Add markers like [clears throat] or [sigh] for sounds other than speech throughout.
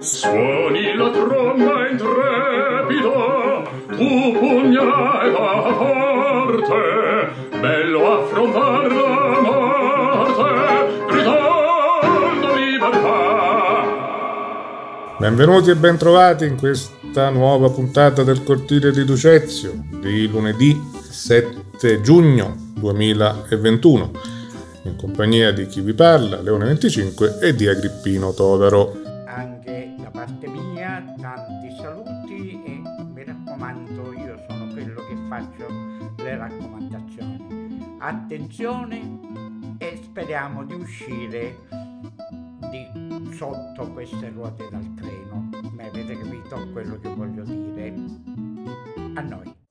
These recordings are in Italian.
Suoni la tromba intrepida, tu pugnale va forte, bello affrontar la morte, gridando libertà. Benvenuti e bentrovati in questa nuova puntata del Cortile di Ducezio di lunedì 7 giugno 2021 in compagnia di chi vi parla, Leone 25 e di Agrippino Todaro. anche da parte mia tanti saluti e mi raccomando io sono quello che faccio le raccomandazioni. Attenzione e speriamo di uscire di sotto queste ruote dal treno. Ma avete capito quello che voglio dire? A noi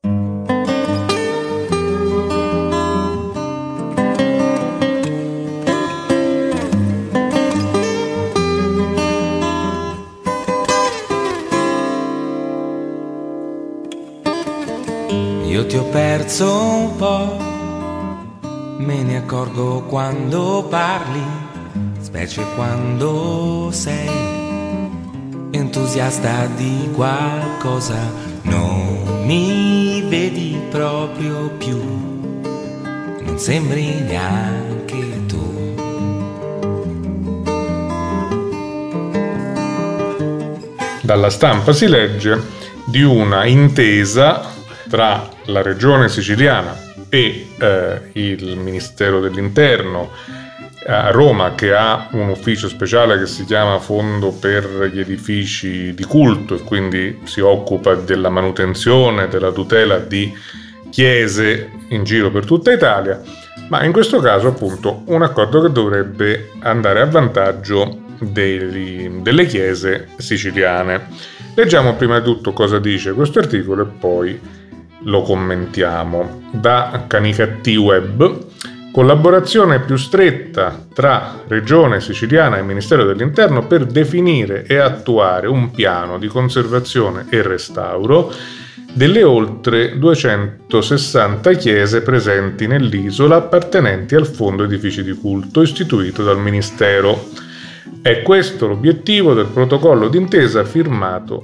ti ho perso un po', me ne accorgo quando parli, specie quando sei entusiasta di qualcosa, non mi vedi proprio più, non sembri neanche tu. Dalla stampa si legge di una intesa tra la regione siciliana e eh, il Ministero dell'Interno a Roma che ha un ufficio speciale che si chiama Fondo per gli edifici di culto e quindi si occupa della manutenzione, della tutela di chiese in giro per tutta Italia, ma in questo caso appunto un accordo che dovrebbe andare a vantaggio dei- delle chiese siciliane. Leggiamo prima di tutto cosa dice questo articolo e poi lo commentiamo. Da Canicatti Web, collaborazione più stretta tra Regione Siciliana e Ministero dell'Interno per definire e attuare un piano di conservazione e restauro delle oltre 260 chiese presenti nell'isola appartenenti al Fondo Edifici di Culto istituito dal Ministero. È questo l'obiettivo del protocollo d'intesa firmato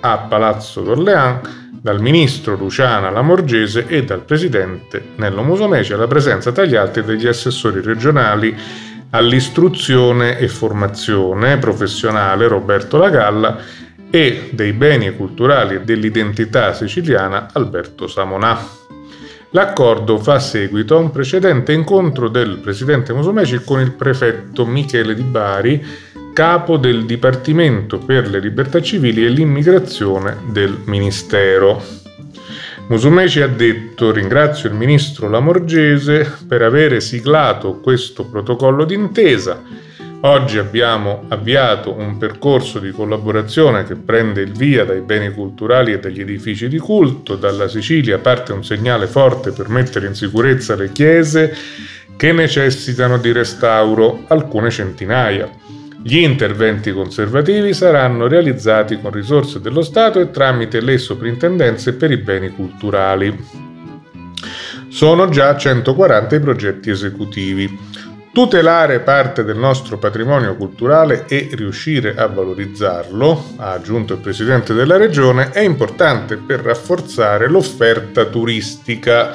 a Palazzo d'Orléans dal ministro Luciana Lamorgese e dal presidente Nello Musomeci alla presenza tra gli altri degli assessori regionali all'istruzione e formazione professionale Roberto Lagalla e dei beni culturali e dell'identità siciliana Alberto Samonà. L'accordo fa seguito a un precedente incontro del presidente Musumeci con il prefetto Michele Di Bari, capo del Dipartimento per le libertà civili e l'immigrazione del Ministero. Musumeci ha detto ringrazio il ministro Lamorgese per avere siglato questo protocollo d'intesa. Oggi abbiamo avviato un percorso di collaborazione che prende il via dai beni culturali e dagli edifici di culto. Dalla Sicilia parte un segnale forte per mettere in sicurezza le chiese che necessitano di restauro, alcune centinaia. Gli interventi conservativi saranno realizzati con risorse dello Stato e tramite le soprintendenze per i beni culturali. Sono già 140 i progetti esecutivi. Tutelare parte del nostro patrimonio culturale e riuscire a valorizzarlo, ha aggiunto il Presidente della Regione, è importante per rafforzare l'offerta turistica,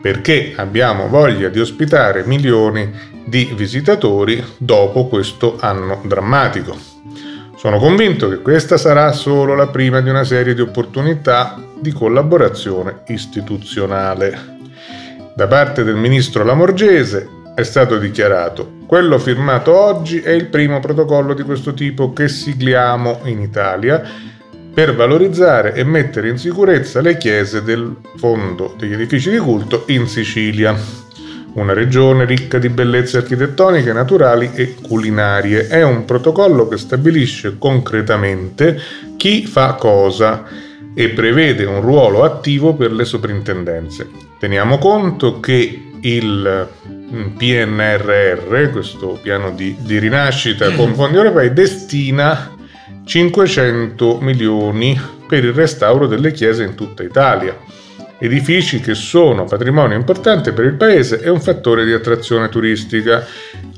perché abbiamo voglia di ospitare milioni di visitatori dopo questo anno drammatico. Sono convinto che questa sarà solo la prima di una serie di opportunità di collaborazione istituzionale. Da parte del ministro Lamorgese è stato dichiarato quello firmato oggi è il primo protocollo di questo tipo che sigliamo in Italia per valorizzare e mettere in sicurezza le chiese del fondo degli edifici di culto in Sicilia una regione ricca di bellezze architettoniche, naturali e culinarie. È un protocollo che stabilisce concretamente chi fa cosa e prevede un ruolo attivo per le soprintendenze. Teniamo conto che il PNRR, questo piano di, di rinascita [clears throat] con fondi europei, destina 500 milioni per il restauro delle chiese in tutta Italia. Edifici che sono patrimonio importante per il paese e un fattore di attrazione turistica.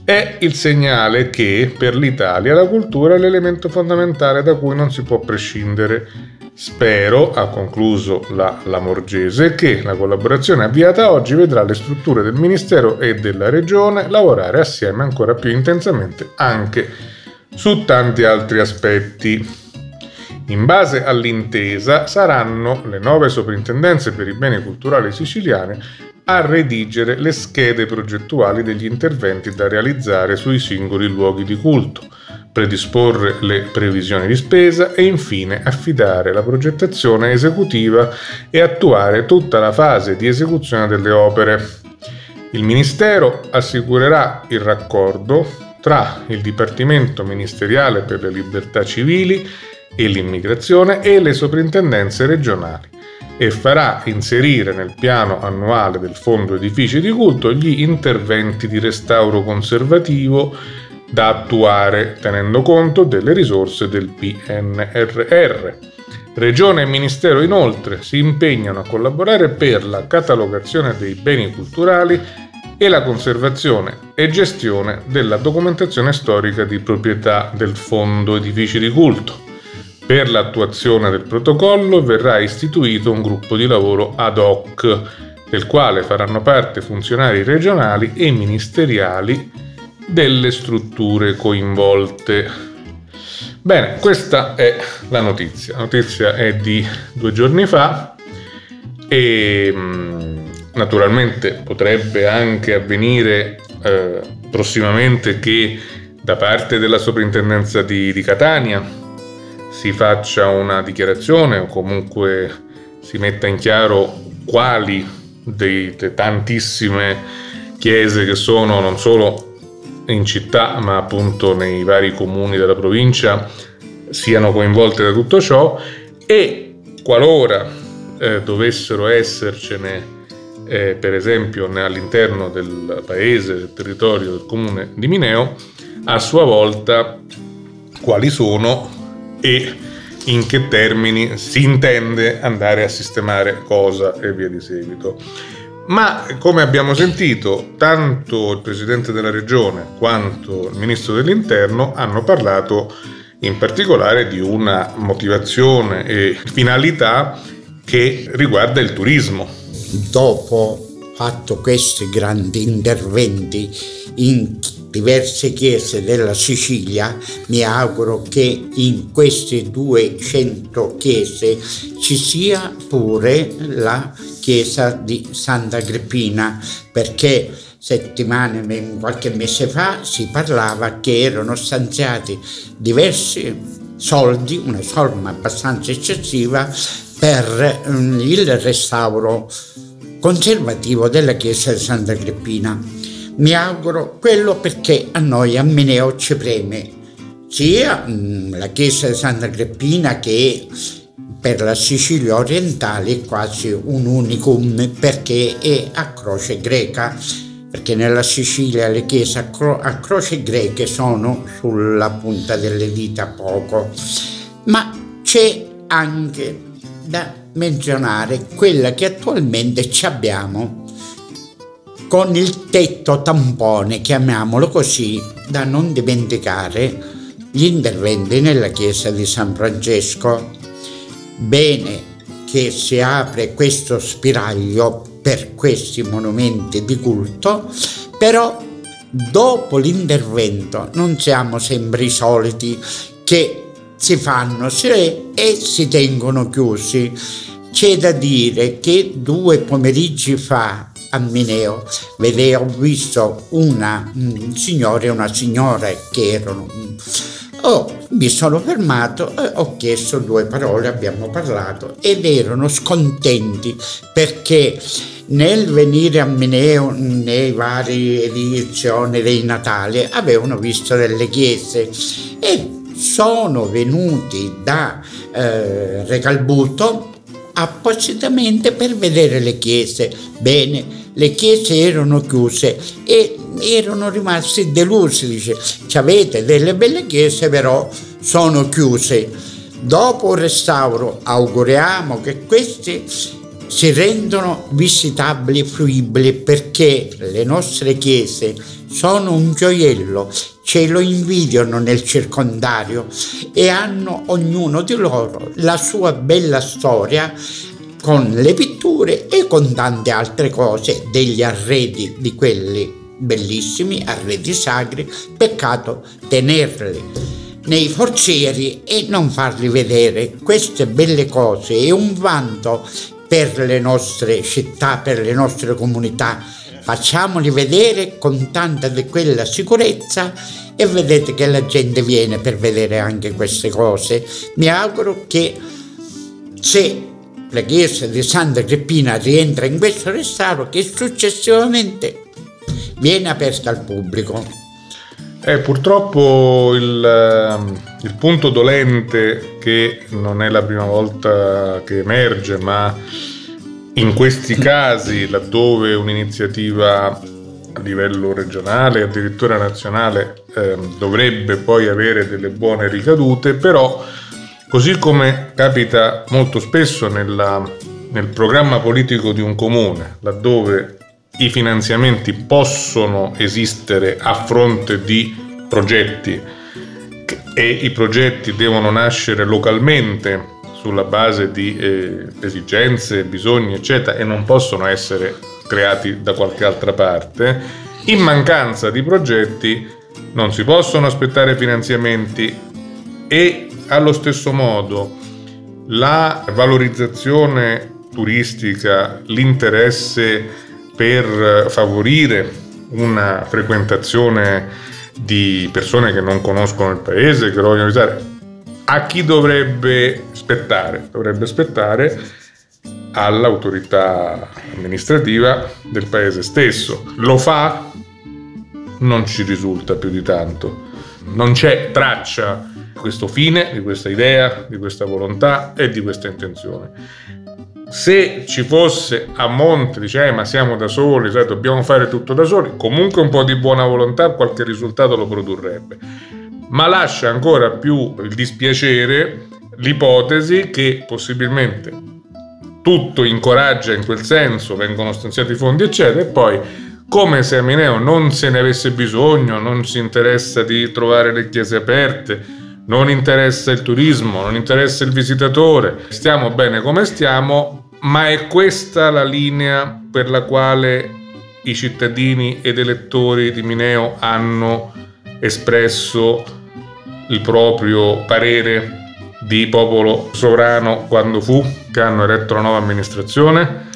È il segnale che per l'Italia la cultura è l'elemento fondamentale da cui non si può prescindere. Spero, ha concluso la Lamorgese, che la collaborazione avviata oggi vedrà le strutture del Ministero e della Regione lavorare assieme ancora più intensamente anche su tanti altri aspetti. In base all'intesa saranno le nuove soprintendenze per i beni culturali siciliane a redigere le schede progettuali degli interventi da realizzare sui singoli luoghi di culto, predisporre le previsioni di spesa e infine affidare la progettazione esecutiva e attuare tutta la fase di esecuzione delle opere. Il Ministero assicurerà il raccordo tra il Dipartimento Ministeriale per le Libertà Civili e l'immigrazione e le soprintendenze regionali e farà inserire nel piano annuale del Fondo Edifici di Culto gli interventi di restauro conservativo da attuare tenendo conto delle risorse del PNRR. Regione e Ministero inoltre si impegnano a collaborare per la catalogazione dei beni culturali e la conservazione e gestione della documentazione storica di proprietà del Fondo Edifici di Culto. Per l'attuazione del protocollo verrà istituito un gruppo di lavoro ad hoc, del quale faranno parte funzionari regionali e ministeriali delle strutture coinvolte. Bene, questa è la notizia. La notizia è di due giorni fa e mm, naturalmente potrebbe anche avvenire eh, prossimamente che da parte della soprintendenza di, di Catania si faccia una dichiarazione o comunque si metta in chiaro quali delle tantissime chiese che sono non solo in città ma appunto nei vari comuni della provincia siano coinvolte da tutto ciò e qualora eh, dovessero essercene eh, per esempio all'interno del paese, del territorio del comune di Mineo, a sua volta quali sono e in che termini si intende andare a sistemare cosa e via di seguito. Ma come abbiamo sentito, tanto il Presidente della Regione quanto il Ministro dell'Interno hanno parlato in particolare di una motivazione e finalità che riguarda il turismo. Dopo fatto questi grandi interventi in diverse chiese della Sicilia, mi auguro che in queste 200 chiese ci sia pure la chiesa di Santa Agrippina, perché settimane, qualche mese fa si parlava che erano stanziati diversi soldi, una somma abbastanza eccessiva, per mm, il restauro conservativo della chiesa di Santa Agrippina mi auguro quello perché a noi a Mineo ci preme. Sia mm, la chiesa di Santa Greppina che per la Sicilia orientale è quasi un unicum perché è a croce greca. Perché nella Sicilia le chiese a, cro- a croce greche sono sulla punta delle dita poco. Ma c'è anche da menzionare quella che attualmente abbiamo con il tetto tampone, chiamiamolo così, da non dimenticare gli interventi nella chiesa di San Francesco. Bene che si apre questo spiraglio per questi monumenti di culto, però dopo l'intervento non siamo sempre i soliti che si fanno e si tengono chiusi. C'è da dire che due pomeriggi fa a Mineo. Vede, ho visto una un signore e una signora che erano... Oh, mi sono fermato ho chiesto due parole, abbiamo parlato ed erano scontenti perché nel venire a Mineo nei vari edizioni dei Natali avevano visto delle chiese e sono venuti da eh, Recalbuto appositamente per vedere le chiese. Bene, le chiese erano chiuse e erano rimasti delusi, dice, avete delle belle chiese però sono chiuse. Dopo il restauro auguriamo che queste si rendono visitabili e fruibili perché le nostre chiese sono un gioiello, ce lo invidiano nel circondario e hanno ognuno di loro la sua bella storia con le pitture e con tante altre cose, degli arredi di quelli bellissimi, arredi sacri, peccato tenerli nei forzieri e non farli vedere. Queste belle cose è un vanto per le nostre città, per le nostre comunità. Facciamoli vedere con tanta di quella sicurezza e vedete che la gente viene per vedere anche queste cose. Mi auguro che se la chiesa di Santa Creppina rientra in questo restauro, che successivamente viene aperta al pubblico. Eh, purtroppo il, ehm, il, punto dolente che non è la prima volta che emerge, ma in questi casi, laddove un'iniziativa a livello regionale, addirittura nazionale, eh, dovrebbe poi avere delle buone ricadute, però così come capita molto spesso nella, nel programma politico di un comune, laddove i finanziamenti possono esistere a fronte di progetti e i progetti devono nascere localmente sulla base di eh, esigenze, bisogni, eccetera, e non possono essere creati da qualche altra parte. In mancanza di progetti non si possono aspettare finanziamenti e allo stesso modo la valorizzazione turistica, l'interesse per favorire una frequentazione di persone che non conoscono il paese, che lo vogliono visitare, a chi dovrebbe aspettare? Dovrebbe aspettare all'autorità amministrativa del paese stesso. Lo fa? Non ci risulta più di tanto. Non c'è traccia di questo fine, di questa idea, di questa volontà e di questa intenzione se ci fosse a monte, dice, eh, ma siamo da soli, sai, dobbiamo fare tutto da soli, comunque un po' di buona volontà qualche risultato lo produrrebbe. Ma lascia ancora più il dispiacere l'ipotesi che possibilmente tutto incoraggia in quel senso, vengono stanziati fondi, eccetera, e poi come se Amineo non se ne avesse bisogno, non si interessa di trovare le chiese aperte, non interessa il turismo, non interessa il visitatore, stiamo bene come stiamo, ma è questa la linea per la quale i cittadini ed elettori di Mineo hanno espresso il proprio parere di popolo sovrano quando fu che hanno eletto la nuova amministrazione.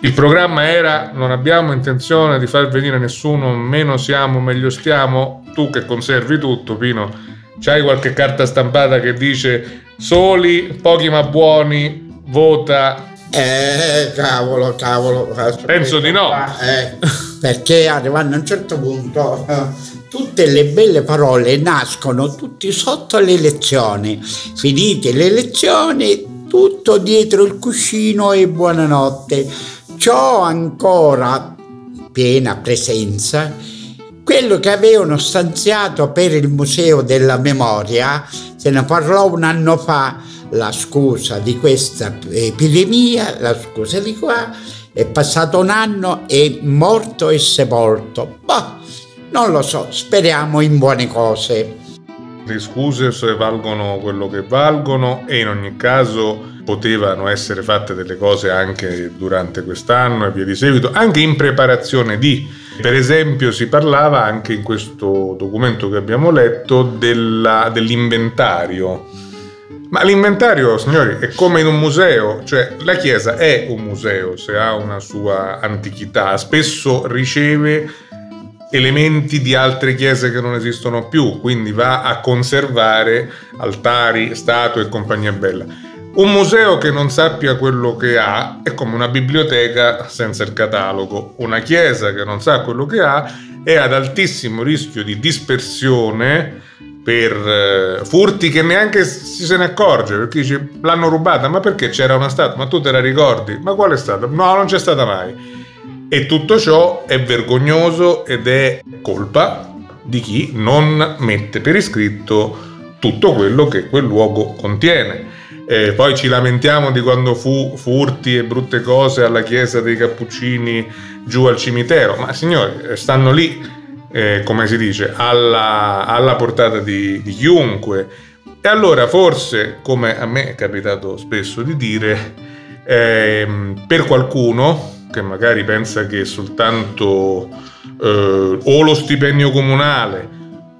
Il programma era non abbiamo intenzione di far venire nessuno, meno siamo, meglio stiamo. Tu che conservi tutto, Pino, c'hai qualche carta stampata che dice soli, pochi ma buoni, vota eh, cavolo, cavolo. Penso di no. Eh, perché arrivando a un certo punto tutte le belle parole nascono tutti sotto le lezioni. Finite le lezioni, tutto dietro il cuscino e buonanotte. Ciò ancora piena presenza quello che avevano stanziato per il Museo della Memoria, se ne parlò un anno fa, la scusa di questa epidemia, la scusa di qua, è passato un anno, è morto e sepolto. Boh, non lo so, speriamo in buone cose. Le scuse se valgono quello che valgono e in ogni caso potevano essere fatte delle cose anche durante quest'anno e via di seguito, anche in preparazione di. Per esempio si parlava anche in questo documento che abbiamo letto della, dell'inventario ma l'inventario, signori, è come in un museo, cioè la chiesa è un museo se ha una sua antichità, spesso riceve elementi di altre chiese che non esistono più, quindi va a conservare altari, statue e compagnia bella. Un museo che non sappia quello che ha è come una biblioteca senza il catalogo. Una chiesa che non sa quello che ha è ad altissimo rischio di dispersione per eh, furti che neanche si se ne accorge perché dice l'hanno rubata ma perché c'era una statua ma tu te la ricordi ma quale statua no non c'è stata mai e tutto ciò è vergognoso ed è colpa di chi non mette per iscritto tutto quello che quel luogo contiene eh, poi ci lamentiamo di quando fu furti e brutte cose alla chiesa dei Cappuccini giù al cimitero, ma signori, stanno lì, eh, come si dice, alla, alla portata di, di chiunque. E allora forse, come a me è capitato spesso di dire, eh, per qualcuno che magari pensa che soltanto eh, o lo stipendio comunale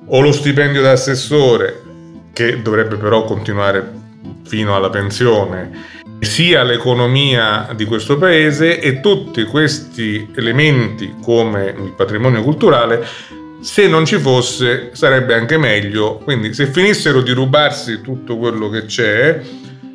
o lo stipendio da assessore, che dovrebbe però continuare fino alla pensione, sia l'economia di questo paese e tutti questi elementi come il patrimonio culturale se non ci fosse sarebbe anche meglio, quindi se finissero di rubarsi tutto quello che c'è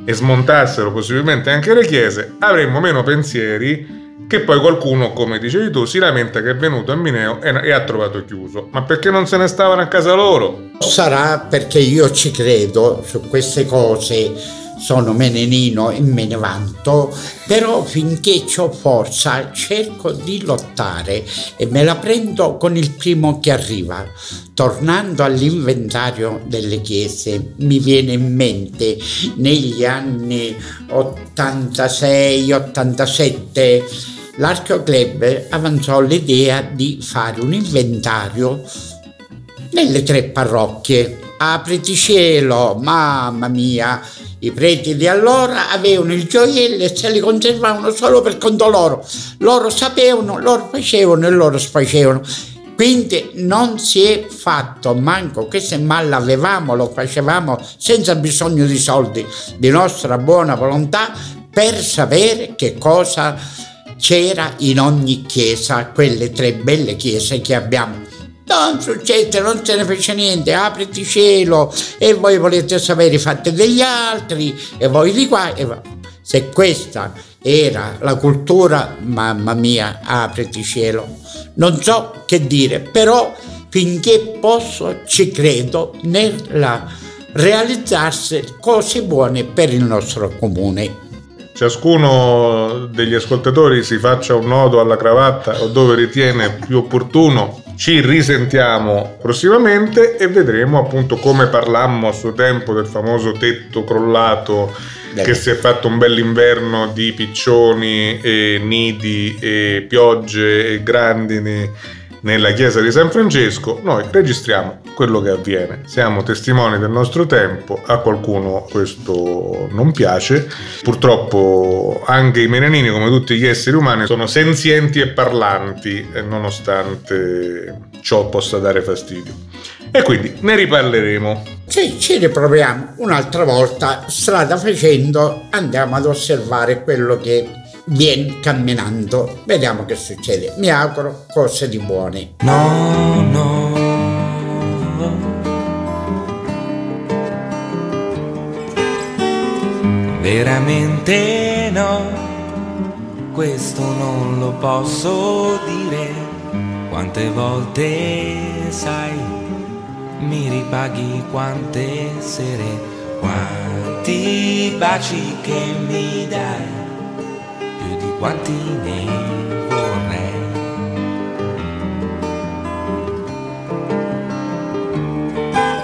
e smontassero possibilmente anche le chiese, avremmo meno pensieri che poi qualcuno, come dicevi tu, si lamenta che è venuto a Mineo e, ha trovato chiuso. Ma perché non se ne stavano a casa loro? Sarà perché io ci credo su queste cose sono menenino e me ne vanto, però finché ho forza cerco di lottare e me la prendo con il primo che arriva. Tornando all'inventario delle chiese, mi viene in mente negli anni 86-87 l'Archeo Club avanzò l'idea di fare un inventario nelle tre parrocchie. Apriti cielo, mamma mia, i preti di allora avevano il gioiello e se li conservavano solo per conto loro. Loro sapevano, loro facevano e loro sfacevano. Quindi non si è fatto manco che se mal l'avevamo lo facevamo senza bisogno di soldi, di nostra buona volontà per sapere che cosa c'era in ogni chiesa, quelle tre belle chiese che abbiamo non succede, non se ne fece niente, apriti cielo e voi volete sapere i fatti degli altri e voi di qua. Se questa era la cultura, mamma mia, apriti cielo. Non so che dire, però finché posso ci credo nella realizzarsi cose buone per il nostro comune ciascuno degli ascoltatori si faccia un nodo alla cravatta o dove ritiene più opportuno. Ci risentiamo prossimamente e vedremo appunto come parlammo a suo tempo del famoso tetto crollato Beh. che si è fatto un bell'inverno di piccioni e nidi e piogge e grandini nella chiesa di San Francesco, noi registriamo quello che avviene. Siamo testimoni del nostro tempo, a qualcuno questo non piace. Purtroppo anche i menenini, come tutti gli esseri umani, sono senzienti e parlanti, nonostante ciò possa dare fastidio. E quindi ne riparleremo. Sì, ci riproviamo un'altra volta, strada facendo, andiamo ad osservare quello che viene camminando. Vediamo che succede. Mi auguro cose di buone. No, no. Veramente no. Questo non lo posso dire. Quante volte sai, mi ripaghi quante sere, quanti baci che mi dai quanti ne vorrei.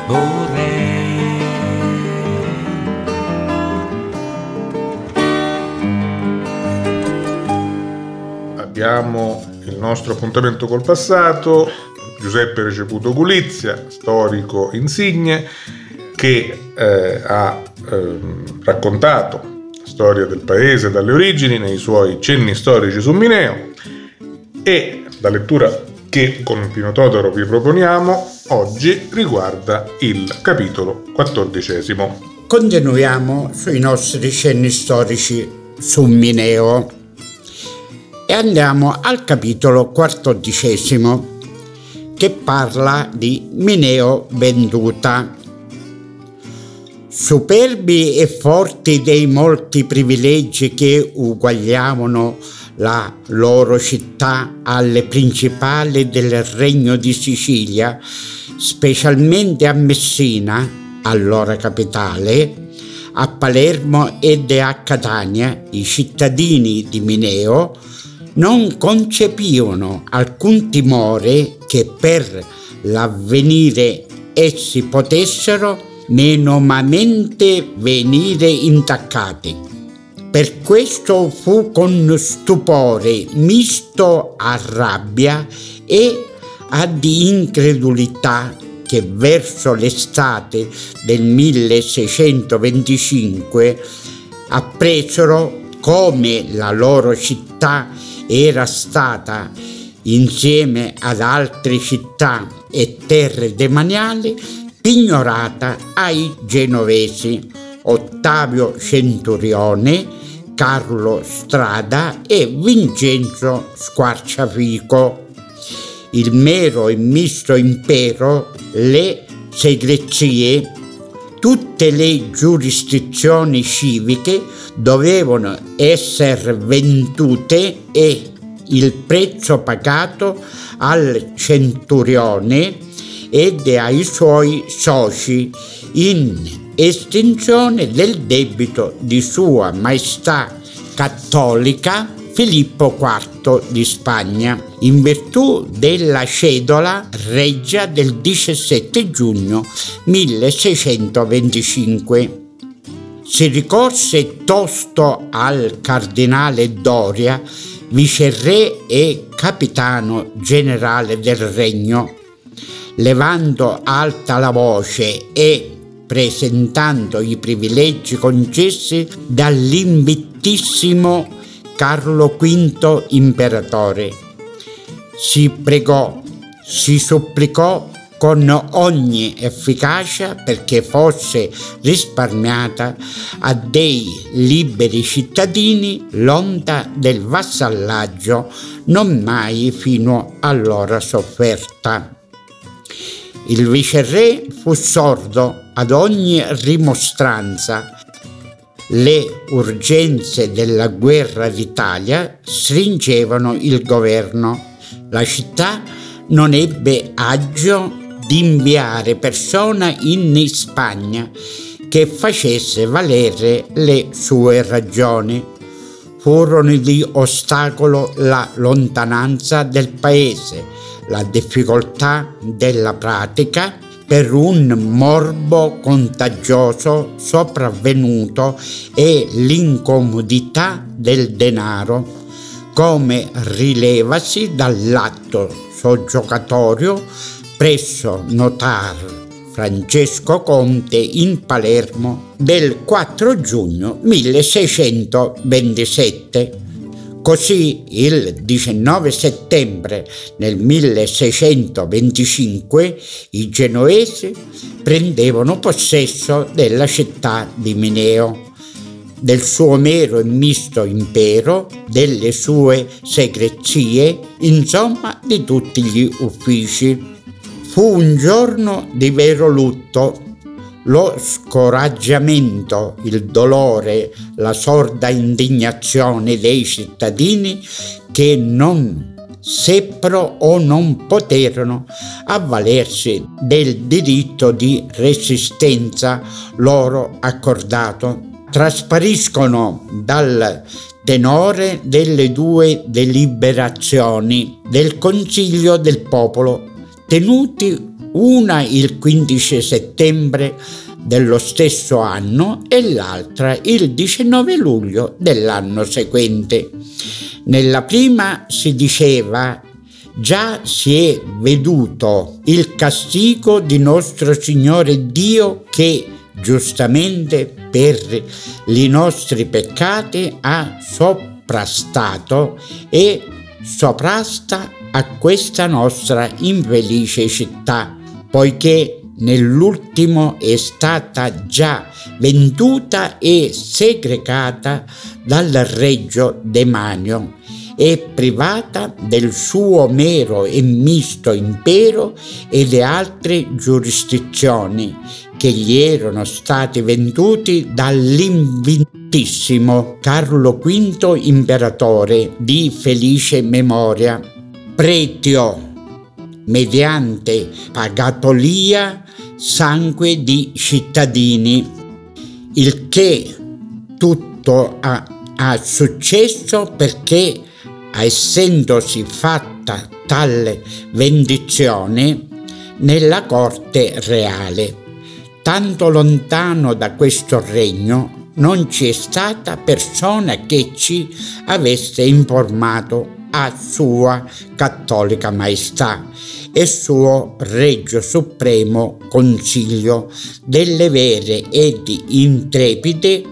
Vorrei. Abbiamo il nostro appuntamento col passato, Giuseppe Receputo Gulizia, storico insigne, che eh, ha eh, raccontato storia del paese dalle origini nei suoi cenni storici su Mineo e la lettura che con Pino Totoro vi proponiamo oggi riguarda il capitolo quattordicesimo. Continuiamo sui nostri cenni storici su Mineo e andiamo al capitolo quattordicesimo che parla di Mineo venduta. Superbi e forti dei molti privilegi che uguagliavano la loro città alle principali del regno di Sicilia, specialmente a Messina, allora capitale, a Palermo ed a Catania, i cittadini di Mineo non concepivano alcun timore che per l'avvenire essi potessero menomamente venire intaccati. Per questo fu con stupore misto a rabbia e ad incredulità che verso l'estate del 1625 appresero come la loro città era stata insieme ad altre città e terre demaniali pignorata ai genovesi Ottavio Centurione, Carlo Strada e Vincenzo Squarciafico. Il mero e misto impero, le segrezie, tutte le giurisdizioni civiche dovevano essere vendute e il prezzo pagato al centurione ed ai suoi soci in estinzione del debito di Sua Maestà Cattolica Filippo IV di Spagna, in virtù della cedola reggia del 17 giugno 1625. Si ricorse tosto al cardinale Doria, viceré e capitano generale del regno, levando alta la voce e presentando i privilegi concessi dall'invittissimo Carlo V imperatore. Si pregò, si supplicò con ogni efficacia perché fosse risparmiata a dei liberi cittadini l'onda del vassallaggio non mai fino allora sofferta. Il viceré fu sordo ad ogni rimostranza le urgenze della guerra d'Italia stringevano il governo. La città non ebbe agio di inviare persona in Spagna che facesse valere le sue ragioni. Furono di ostacolo la lontananza del paese, la difficoltà della pratica per un morbo contagioso sopravvenuto e l'incomodità del denaro, come rilevasi dall'atto soggiocatorio presso notar Francesco Conte in Palermo del 4 giugno 1627 Così il 19 settembre del 1625 i genovesi prendevano possesso della città di Mineo, del suo mero e misto impero, delle sue segrezie, insomma di tutti gli uffici. Fu un giorno di vero lutto lo scoraggiamento, il dolore, la sorda indignazione dei cittadini che non seppero o non poterono avvalersi del diritto di resistenza loro accordato. Traspariscono dal tenore delle due deliberazioni del Consiglio del Popolo tenuti una il 15 settembre dello stesso anno e l'altra il 19 luglio dell'anno seguente. Nella prima si diceva già si è veduto il castigo di nostro Signore Dio che giustamente per i nostri peccati ha soprastato e soprasta a questa nostra infelice città poiché nell'ultimo è stata già venduta e segregata dal regio demanio e privata del suo mero e misto impero e di altre giurisdizioni che gli erano stati venduti dall'invintissimo Carlo V imperatore di felice memoria. Pretio mediante pagatolia sangue di cittadini, il che tutto ha, ha successo perché essendosi fatta tale benedizione nella corte reale. tanto lontano da questo regno non ci è stata persona che ci avesse informato a Sua Cattolica Maestà e suo Regio Supremo Consiglio delle vere ed intrepide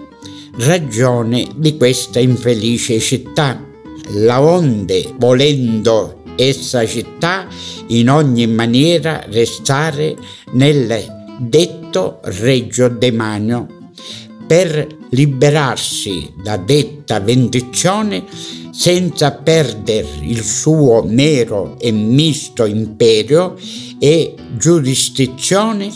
ragioni di questa infelice città, la onde volendo essa città in ogni maniera restare nel detto Reggio Demanio per liberarsi da detta benedizione senza perdere il suo nero e misto imperio e giurisdizione,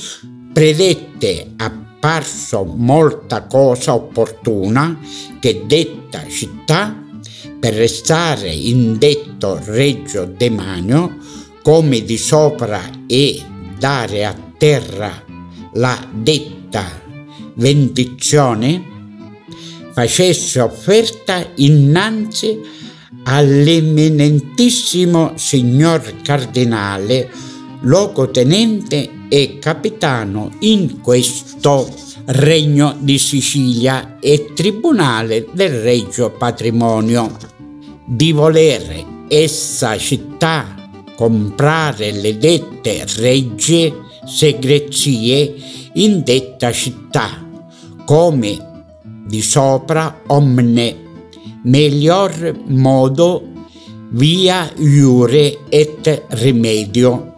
predette apparso molta cosa opportuna che detta città per restare in detto Reggio Demanio come di sopra e dare a terra la detta benedizione, facesse offerta innanzi all'eminentissimo signor cardinale, locotenente e capitano in questo regno di Sicilia e tribunale del Regio Patrimonio, di volere essa città comprare le dette regge segrezie in detta città, come di sopra omne melior modo via iure et remedio,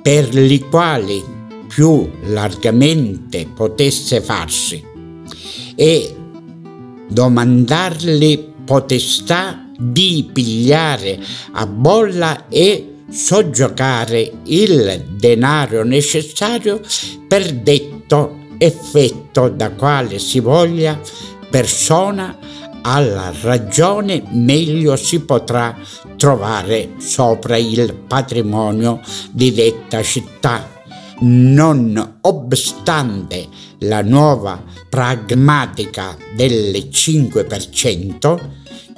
per li quali più largamente potesse farsi, e domandarli potestà di pigliare a bolla e soggiocare il denaro necessario per detto effetto da quale si voglia persona alla ragione meglio si potrà trovare sopra il patrimonio di detta città. Non obstante la nuova pragmatica del 5%,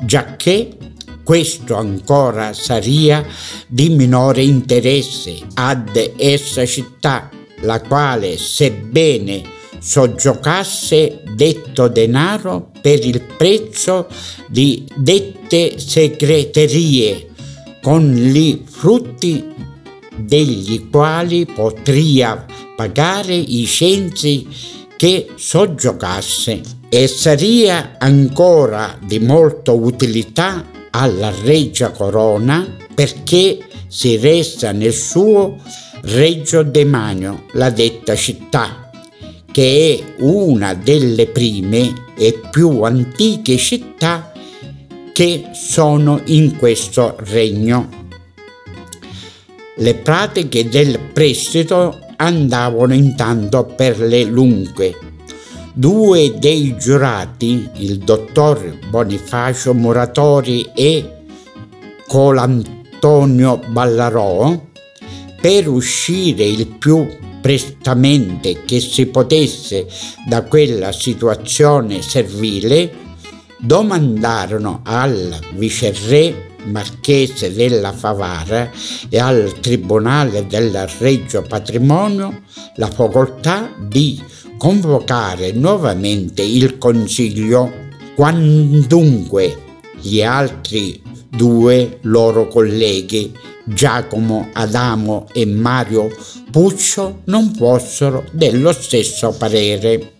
giacché questo ancora saria di minore interesse ad essa città, la quale sebbene soggiocasse detto denaro per il prezzo di dette segreterie, con li frutti degli quali potria pagare i censi che soggiocasse. E saria ancora di molta utilità alla Regia Corona perché si resta nel suo Reggio Demanio, la detta città, che è una delle prime e più antiche città che sono in questo regno. Le pratiche del prestito andavano intanto per le lunghe Due dei giurati, il dottor Bonifacio Muratori e Colantonio Ballarò, per uscire il più prestamente che si potesse da quella situazione servile, domandarono al viceré marchese della Favara e al Tribunale del Reggio Patrimonio la facoltà di convocare nuovamente il Consiglio quandunque gli altri due loro colleghi, Giacomo Adamo e Mario Puccio, non fossero dello stesso parere.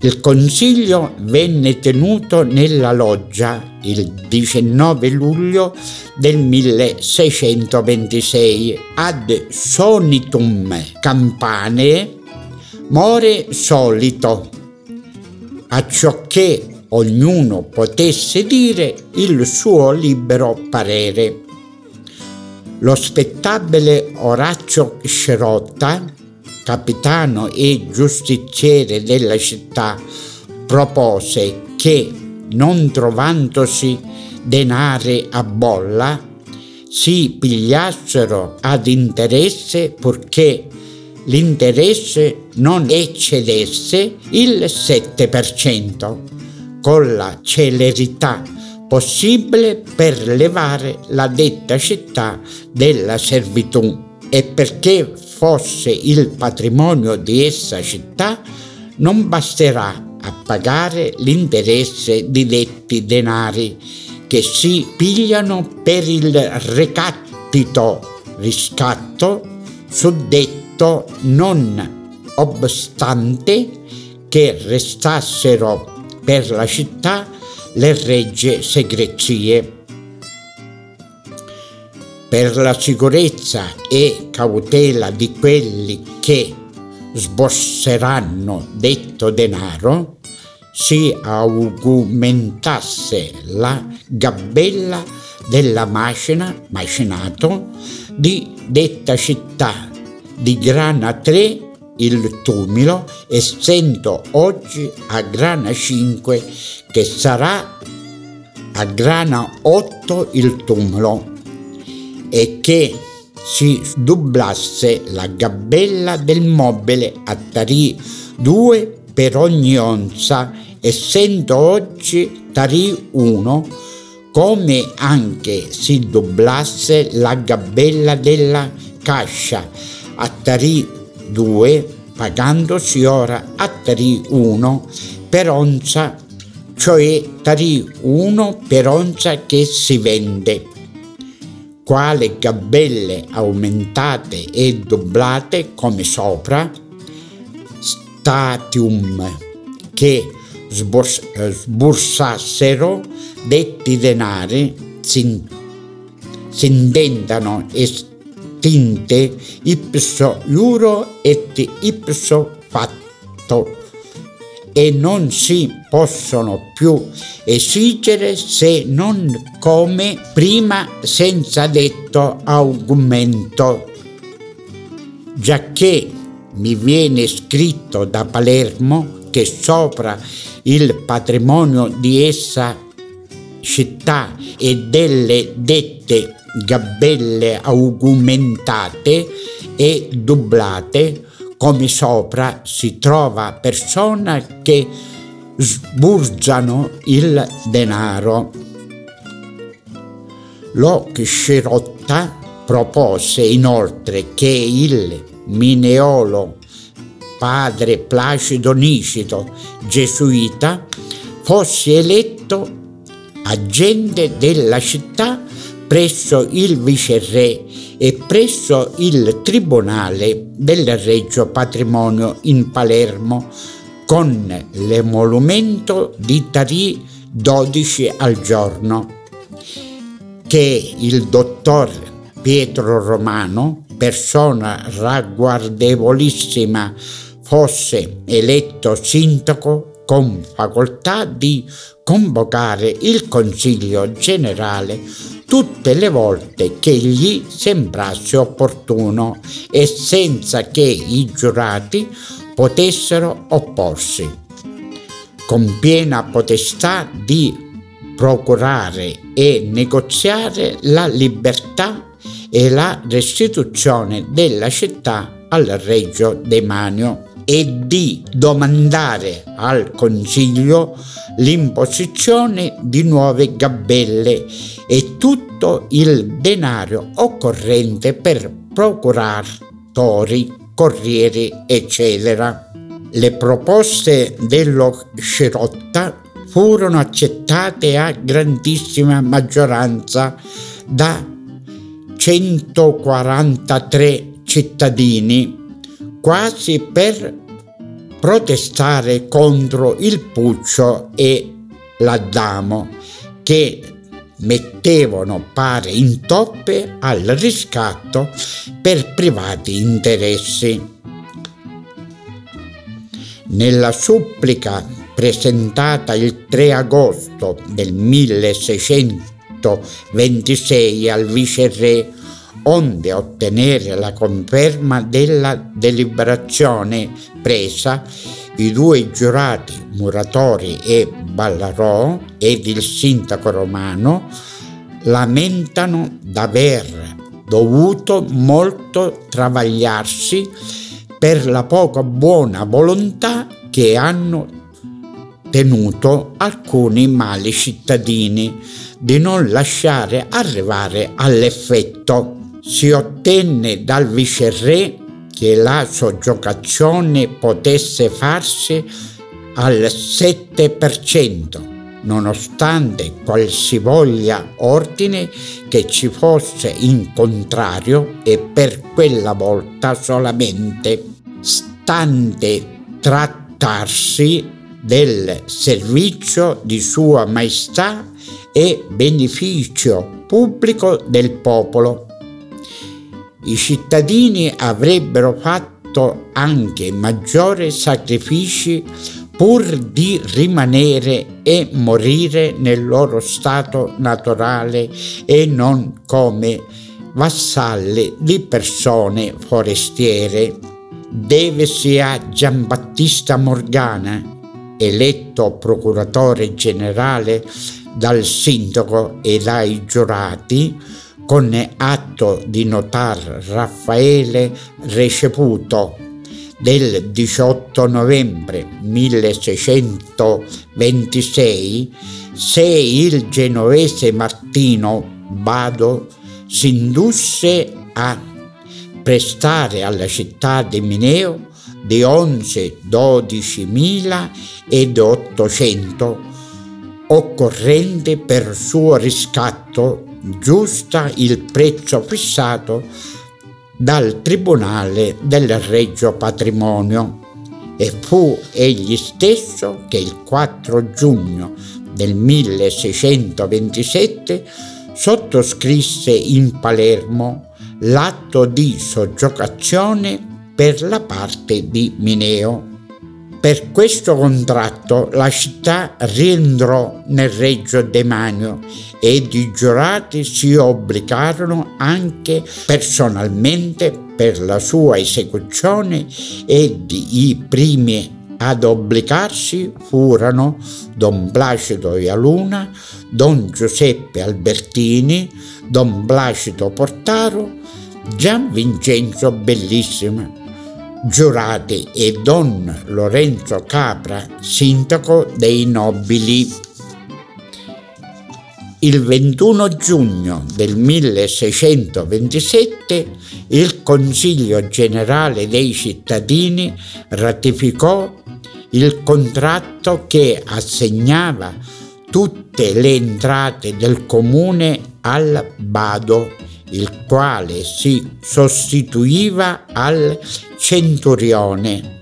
Il consiglio venne tenuto nella loggia il 19 luglio del 1626 ad Sonitum Campane more solito, acciò ognuno potesse dire il suo libero parere. Lo spettabile Orazio Scerotta, capitano e giustiziere della città, propose che, non trovandosi denari a bolla, si pigliassero ad interesse purché l'interesse non eccedesse il 7%, con la celerità possibile per levare la detta città della servitù. E perché fosse il patrimonio di essa città, non basterà a pagare l'interesse di detti denari che si pigliano per il recapito riscatto suddetto non obstante che restassero per la città le regge segrezie. Per la sicurezza e cautela di quelli che sborseranno detto denaro, si augmentasse la gabella della macina, macinato di detta città di Grana 3 il tumilo, essendo oggi a Grana 5 che sarà a Grana 8 il tumulo e che si dublasse la gabella del mobile a tarì 2 per ogni onza, essendo oggi tarì 1, come anche si dublasse la gabella della cascia a tarì 2, pagandosi ora a tarì 1 per onza, cioè tarì 1 per onza che si vende. Quale gabelle aumentate e dublate come sopra, statium che sbors- sbursassero detti denari si, si estinte ipso iuro et ipso fatto e non si possono più esigere se non come prima senza detto augmento. Giacché mi viene scritto da Palermo che sopra il patrimonio di essa città e delle dette gabelle augumentate e dublate come sopra si trova persona che sburgiano il denaro. Lo Scirotta propose inoltre che il Mineolo, padre Placido Nicito, gesuita, fosse eletto agente della città presso il viceré e presso il Tribunale del Regio Patrimonio in Palermo con l'emolumento di tarì 12 al giorno che il dottor Pietro Romano, persona ragguardevolissima, fosse eletto sindaco con facoltà di convocare il Consiglio generale tutte le volte che gli sembrasse opportuno e senza che i giurati potessero opporsi, con piena potestà di procurare e negoziare la libertà e la restituzione della città al Regio Demanio e di domandare al Consiglio l'imposizione di nuove gabelle e tutto il denaro occorrente per procuratori, corrieri, eccetera. Le proposte dello Scirotta furono accettate a grandissima maggioranza da 143 cittadini quasi per protestare contro il Puccio e l'Addamo che mettevano pare in toppe al riscatto per privati interessi. Nella supplica presentata il 3 agosto del 1626 al viceré onde ottenere la conferma della deliberazione presa, i due giurati Muratori e Ballarò ed il sindaco romano lamentano d'aver dovuto molto travagliarsi per la poca buona volontà che hanno tenuto alcuni mali cittadini di non lasciare arrivare all'effetto si ottenne dal viceré che la soggiogazione potesse farsi al 7%, nonostante qualsivoglia ordine che ci fosse in contrario e per quella volta solamente stante trattarsi del servizio di Sua Maestà e beneficio pubblico del popolo. I cittadini avrebbero fatto anche maggiori sacrifici pur di rimanere e morire nel loro stato naturale e non come vassalle di persone forestiere. Devesi a Giambattista Morgana, eletto procuratore generale dal sindaco e dai giurati, con atto di notar Raffaele Receputo del 18 novembre 1626, se il genovese Martino Bado si indusse a prestare alla città di Mineo di 11-12 mila ed 800 occorrente per suo riscatto giusta il prezzo fissato dal Tribunale del Regio Patrimonio e fu egli stesso che il 4 giugno del 1627 sottoscrisse in Palermo l'atto di soggiogazione per la parte di Mineo. Per questo contratto la città rientrò nel Reggio Demanio ed i giurati si obbligarono anche personalmente per la sua esecuzione ed i primi ad obbligarsi furono Don Placido Ialuna, Don Giuseppe Albertini, Don Placido Portaro, Gian Vincenzo Bellissima giurati e Don Lorenzo Capra, sindaco dei nobili. Il 21 giugno del 1627 il Consiglio generale dei cittadini ratificò il contratto che assegnava tutte le entrate del comune al Bado il quale si sostituiva al centurione,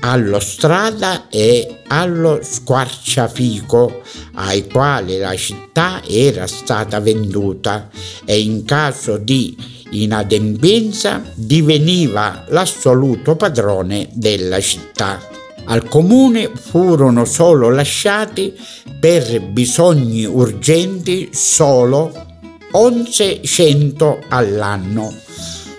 allo strada e allo squarciafico ai quali la città era stata venduta e in caso di inadempienza diveniva l'assoluto padrone della città. Al comune furono solo lasciati per bisogni urgenti solo 1100 all'anno.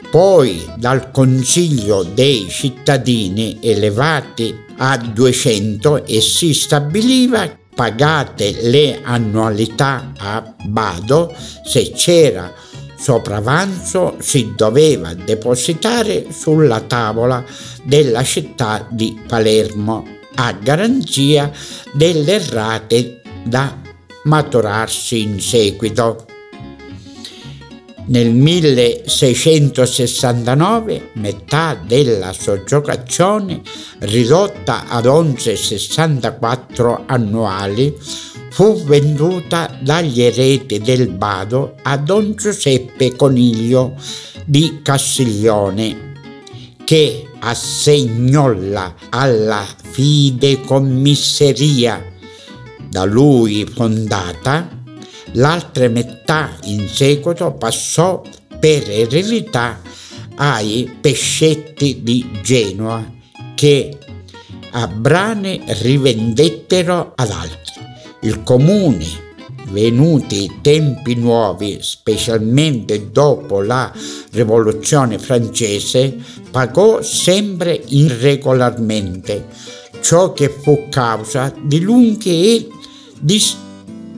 Poi dal Consiglio dei cittadini elevati a 200 e si stabiliva pagate le annualità a Bado se c'era sopravanzo si doveva depositare sulla tavola della città di Palermo a garanzia delle rate da maturarsi in seguito. Nel 1669 metà della soggiogazione, ridotta ad 11,64 annuali, fu venduta dagli eredi del Bado a Don Giuseppe Coniglio di Castiglione, che assegnolla alla fidecommisseria da lui fondata l'altra metà in seguito passò per eredità ai pescetti di Genova che a brane rivendettero ad altri. Il comune, venuti tempi nuovi, specialmente dopo la rivoluzione francese, pagò sempre irregolarmente, ciò che fu causa di lunghe e distruzioni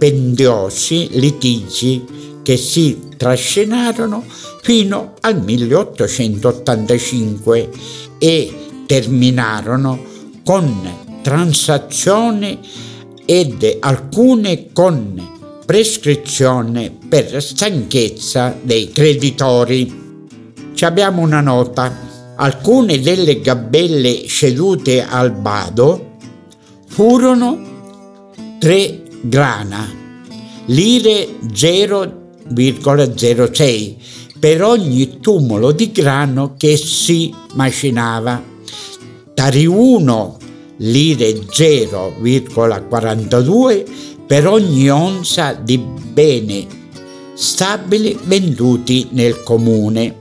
dispendiosi litigi che si trascinarono fino al 1885 e terminarono con transazioni ed alcune con prescrizione per stanchezza dei creditori. Ci abbiamo una nota Alcune delle gabelle cedute al Bado furono tre grana, lire 0,06 per ogni tumulo di grano che si macinava. Tari 1 lire 0,42 per ogni onza di bene stabili venduti nel comune.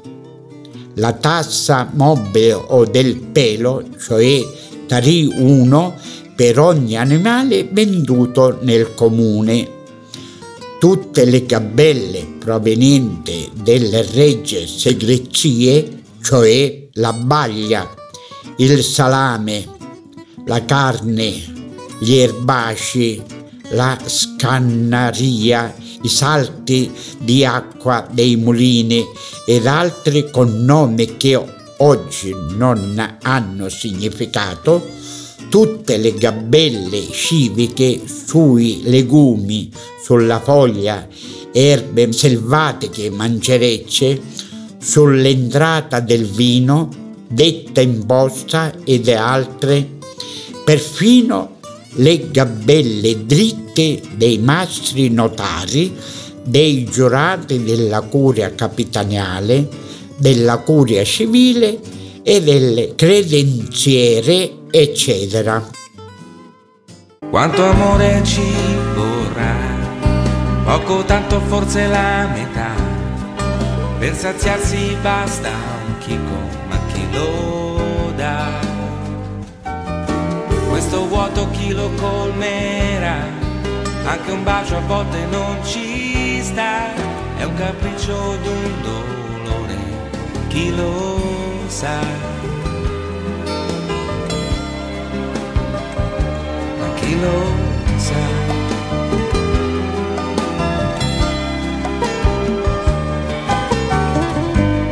La tassa mobile o del pelo, cioè tari 1 per ogni animale venduto nel comune. Tutte le gabelle provenienti dalle regge segrezie, cioè la baglia, il salame, la carne, gli erbacei, la scannaria, i salti di acqua dei mulini ed altri con nomi che oggi non hanno significato, tutte le gabelle civiche sui legumi, sulla foglia, erbe selvatiche, mancerecce, sull'entrata del vino, detta imposta ed altre, perfino le gabelle dritte dei mastri notari, dei giurati della curia capitaniale, della curia civile e delle credenziere, eccetera. Quanto amore ci vorrà, poco tanto forse la metà, per saziarsi basta un chicco, ma chi lo dà? questo vuoto chi lo colmerà? Anche un bacio a volte non ci sta, è un capriccio di un dolore, chi lo sa? Lo sa?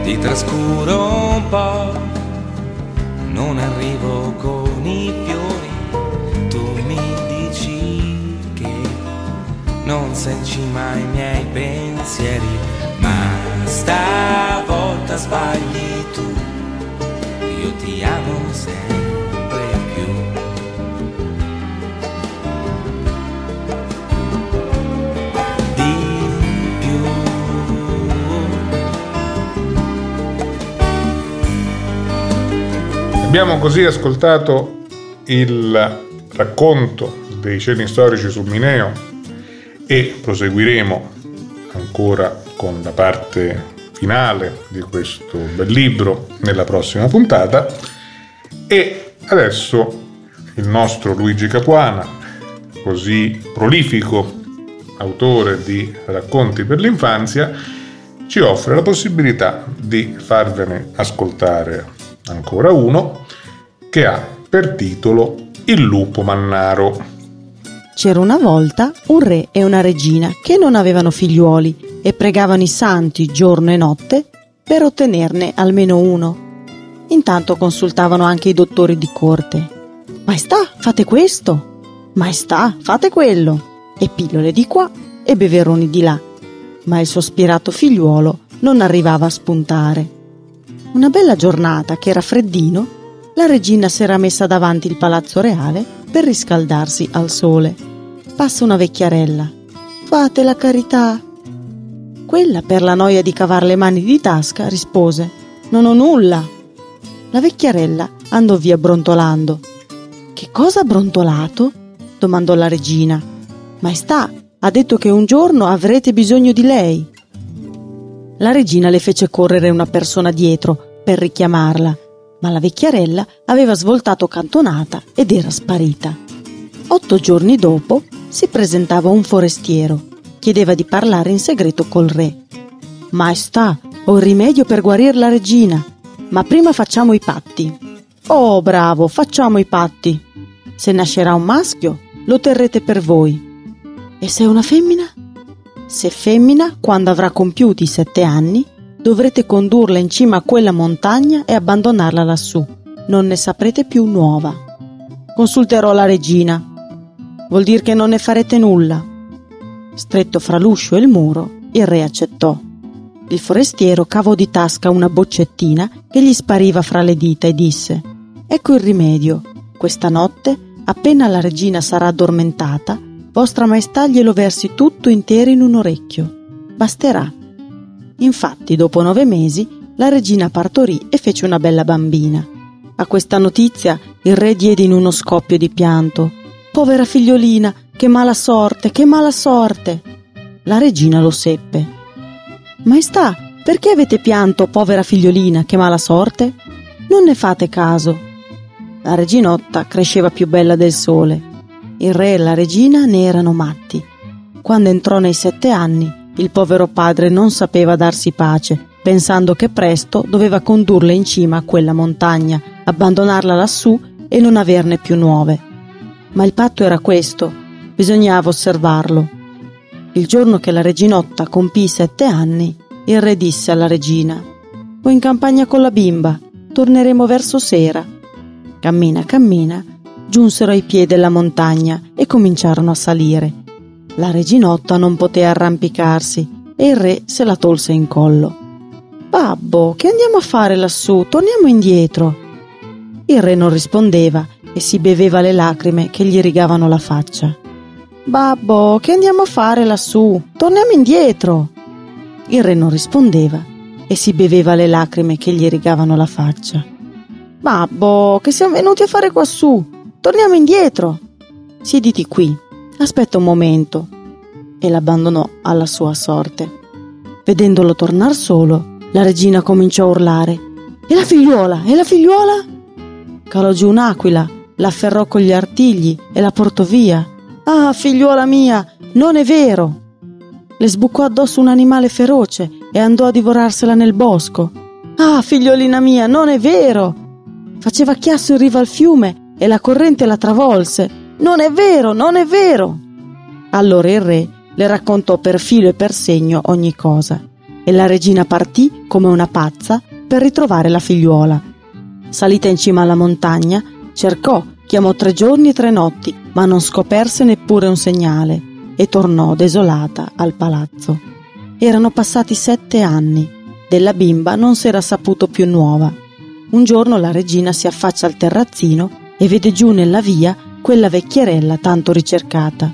Ti trascuro un po', non arrivo con i fiori. Non sei in cima ai miei pensieri, ma stavolta sbagli tu, io ti amo sempre Abbiamo così ascoltato il racconto dei ceni storici sul Mineo e proseguiremo ancora con la parte finale di questo bel libro nella prossima puntata. E adesso il nostro Luigi Capuana, così prolifico autore di racconti per l'infanzia, ci offre la possibilità di farvene ascoltare ancora uno che ha per titolo Il lupo mannaro. C'era una volta un re e una regina che non avevano figliuoli e pregavano i santi giorno e notte per ottenerne almeno uno. Intanto consultavano anche i dottori di corte. Maestà, fate questo. Maestà, fate quello. E pillole di qua e beveroni di là. Ma il sospirato figliuolo non arrivava a spuntare. Una bella giornata che era freddino, la regina si era messa davanti il palazzo reale per riscaldarsi al sole passa una vecchiarella. Fate la carità. Quella, per la noia di cavar le mani di tasca, rispose: Non ho nulla. La vecchiarella andò via brontolando. Che cosa ha brontolato? domandò la regina. Maestà, ha detto che un giorno avrete bisogno di lei. La regina le fece correre una persona dietro per richiamarla, ma la vecchiarella aveva svoltato cantonata ed era sparita. Otto giorni dopo si presentava un forestiero. Chiedeva di parlare in segreto col re. Maestà, ho il rimedio per guarire la regina, ma prima facciamo i patti. Oh, bravo, facciamo i patti. Se nascerà un maschio, lo terrete per voi. E se è una femmina? Se femmina, quando avrà compiuti sette anni, dovrete condurla in cima a quella montagna e abbandonarla lassù. Non ne saprete più nuova. Consulterò la regina, Vuol dire che non ne farete nulla. Stretto fra l'uscio e il muro, il re accettò. Il forestiero cavò di tasca una boccettina che gli spariva fra le dita e disse Ecco il rimedio. Questa notte, appena la regina sarà addormentata, vostra maestà glielo versi tutto intero in un orecchio. Basterà. Infatti, dopo nove mesi, la regina partorì e fece una bella bambina. A questa notizia il re diede in uno scoppio di pianto. Povera figliolina, che mala sorte, che mala sorte. La regina lo seppe Maestà, perché avete pianto, povera figliolina, che mala sorte? Non ne fate caso. La reginotta cresceva più bella del sole. Il re e la regina ne erano matti. Quando entrò nei sette anni, il povero padre non sapeva darsi pace, pensando che presto doveva condurla in cima a quella montagna, abbandonarla lassù e non averne più nuove. Ma il patto era questo, bisognava osservarlo. Il giorno che la reginotta compì sette anni, il re disse alla regina O in campagna con la bimba, torneremo verso sera. Cammina, cammina, giunsero ai piedi della montagna e cominciarono a salire. La reginotta non poté arrampicarsi e il re se la tolse in collo. Babbo, che andiamo a fare lassù? Torniamo indietro. Il re non rispondeva e si beveva le lacrime che gli rigavano la faccia. Babbo, che andiamo a fare lassù? Torniamo indietro. Il re non rispondeva e si beveva le lacrime che gli rigavano la faccia. Babbo, che siamo venuti a fare quassù? Torniamo indietro. Siediti qui, aspetta un momento. E l'abbandonò alla sua sorte. Vedendolo tornar solo, la regina cominciò a urlare. E la figliuola? E la figliuola? Calò giù un'aquila, la afferrò con gli artigli e la portò via Ah, figliuola mia, non è vero! Le sbucò addosso un animale feroce e andò a divorarsela nel bosco. Ah, figliolina mia, non è vero! Faceva chiasso in riva al fiume e la corrente la travolse. Non è vero, non è vero! Allora il re le raccontò per filo e per segno ogni cosa e la regina partì come una pazza per ritrovare la figliuola. Salita in cima alla montagna, cercò Chiamò tre giorni e tre notti, ma non scoperse neppure un segnale e tornò desolata al palazzo. Erano passati sette anni. Della bimba non s'era saputo più nuova. Un giorno la regina si affaccia al terrazzino e vede giù nella via quella vecchierella tanto ricercata.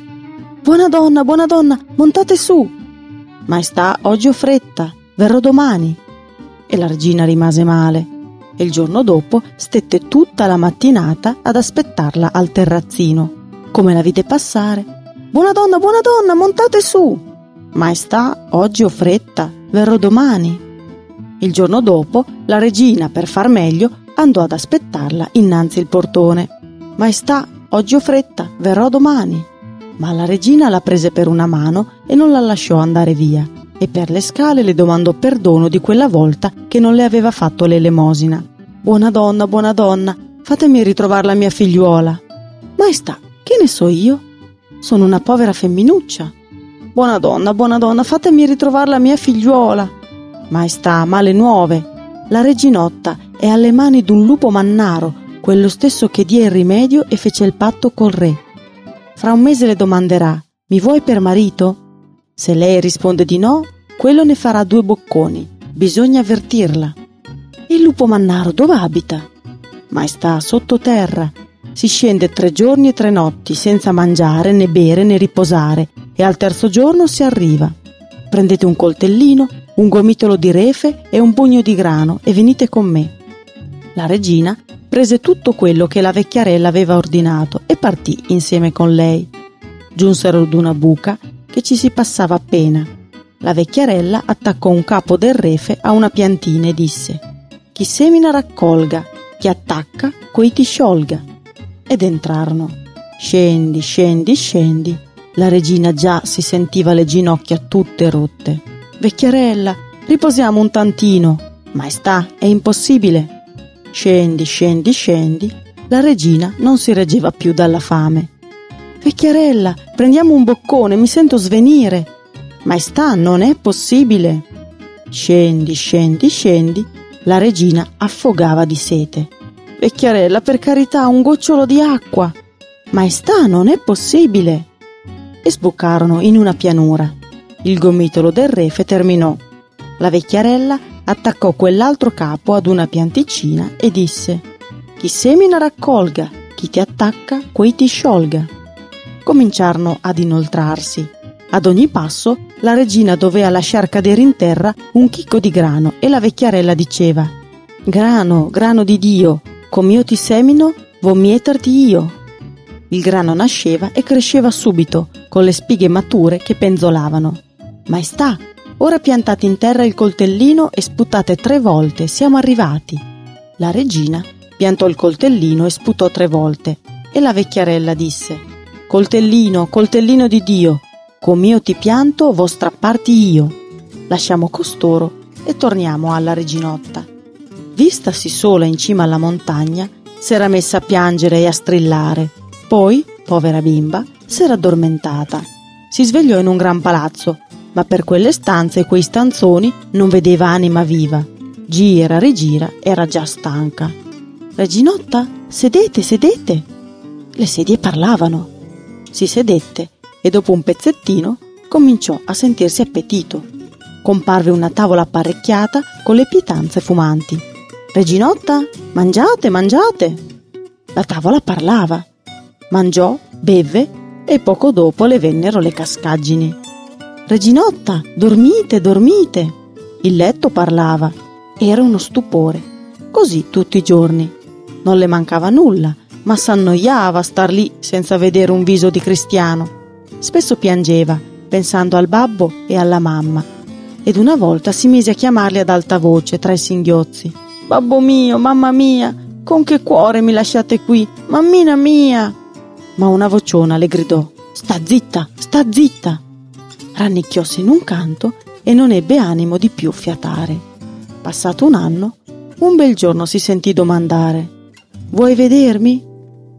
Buona donna, buona donna, montate su. Maestà, oggi ho fretta, verrò domani. E la regina rimase male e il giorno dopo stette tutta la mattinata ad aspettarla al terrazzino. Come la vide passare? Buona donna, buona donna, montate su! Maestà, oggi ho fretta, verrò domani. Il giorno dopo la regina, per far meglio, andò ad aspettarla innanzi il portone. Maestà, oggi ho fretta, verrò domani. Ma la regina la prese per una mano e non la lasciò andare via e per le scale le domandò perdono di quella volta che non le aveva fatto l'elemosina. Buona donna, buona donna, fatemi ritrovare la mia figliuola. Maestà, che ne so io? Sono una povera femminuccia. Buona donna, buona donna, fatemi ritrovare la mia figliuola. Maestà, male nuove. La reginotta è alle mani d'un lupo mannaro, quello stesso che diè il rimedio e fece il patto col re. Fra un mese le domanderà: Mi vuoi per marito? Se lei risponde di no, quello ne farà due bocconi. Bisogna avvertirla. Il lupo mannaro dove abita? Maestà, sottoterra. Si scende tre giorni e tre notti senza mangiare, né bere, né riposare e al terzo giorno si arriva. Prendete un coltellino, un gomitolo di refe e un pugno di grano e venite con me. La regina prese tutto quello che la vecchiarella aveva ordinato e partì insieme con lei. Giunsero ad una buca che ci si passava appena. La vecchiarella attaccò un capo del refe a una piantina e disse Chi semina raccolga, chi attacca, quei ti sciolga. Ed entrarono. Scendi, scendi, scendi. La regina già si sentiva le ginocchia tutte rotte. Vecchiarella, riposiamo un tantino. Maestà, è impossibile. Scendi, scendi, scendi. La regina non si reggeva più dalla fame. Vecchiarella, prendiamo un boccone, mi sento svenire. Maestà, non è possibile. Scendi, scendi, scendi. La regina affogava di sete. Vecchiarella, per carità, un gocciolo di acqua. Maestà, non è possibile. E sboccarono in una pianura. Il gomitolo del refe terminò. La vecchiarella attaccò quell'altro capo ad una pianticina e disse Chi semina raccolga, chi ti attacca, quei ti sciolga. Cominciarono ad inoltrarsi. Ad ogni passo la regina doveva lasciar cadere in terra un chicco di grano e la vecchiarella diceva Grano, grano di Dio, come io ti semino, vo mieterti io. Il grano nasceva e cresceva subito, con le spighe mature che penzolavano. Maestà, ora piantate in terra il coltellino e sputate tre volte, siamo arrivati. La regina piantò il coltellino e sputò tre volte, e la vecchiarella disse Coltellino, coltellino di Dio, come io ti pianto, vo strapparti io. Lasciamo costoro e torniamo alla reginotta. Vistasi sola in cima alla montagna, s'era messa a piangere e a strillare. Poi, povera bimba, s'era addormentata. Si svegliò in un gran palazzo, ma per quelle stanze e quei stanzoni non vedeva anima viva. Gira, rigira, era già stanca. Reginotta, sedete, sedete. Le sedie parlavano. Si sedette e dopo un pezzettino cominciò a sentirsi appetito. Comparve una tavola apparecchiata con le pietanze fumanti. Reginotta, mangiate, mangiate. La tavola parlava. Mangiò, bevve e poco dopo le vennero le cascaggini. Reginotta, dormite, dormite. Il letto parlava. Era uno stupore. Così tutti i giorni. Non le mancava nulla, ma s'annoiava a star lì senza vedere un viso di cristiano. Spesso piangeva, pensando al babbo e alla mamma. Ed una volta si mise a chiamarli ad alta voce tra i singhiozzi. Babbo mio, mamma mia, con che cuore mi lasciate qui, mammina mia. Ma una vociona le gridò: Sta zitta, sta zitta. Rannicchiòsi in un canto e non ebbe animo di più fiatare. Passato un anno, un bel giorno si sentì domandare: Vuoi vedermi?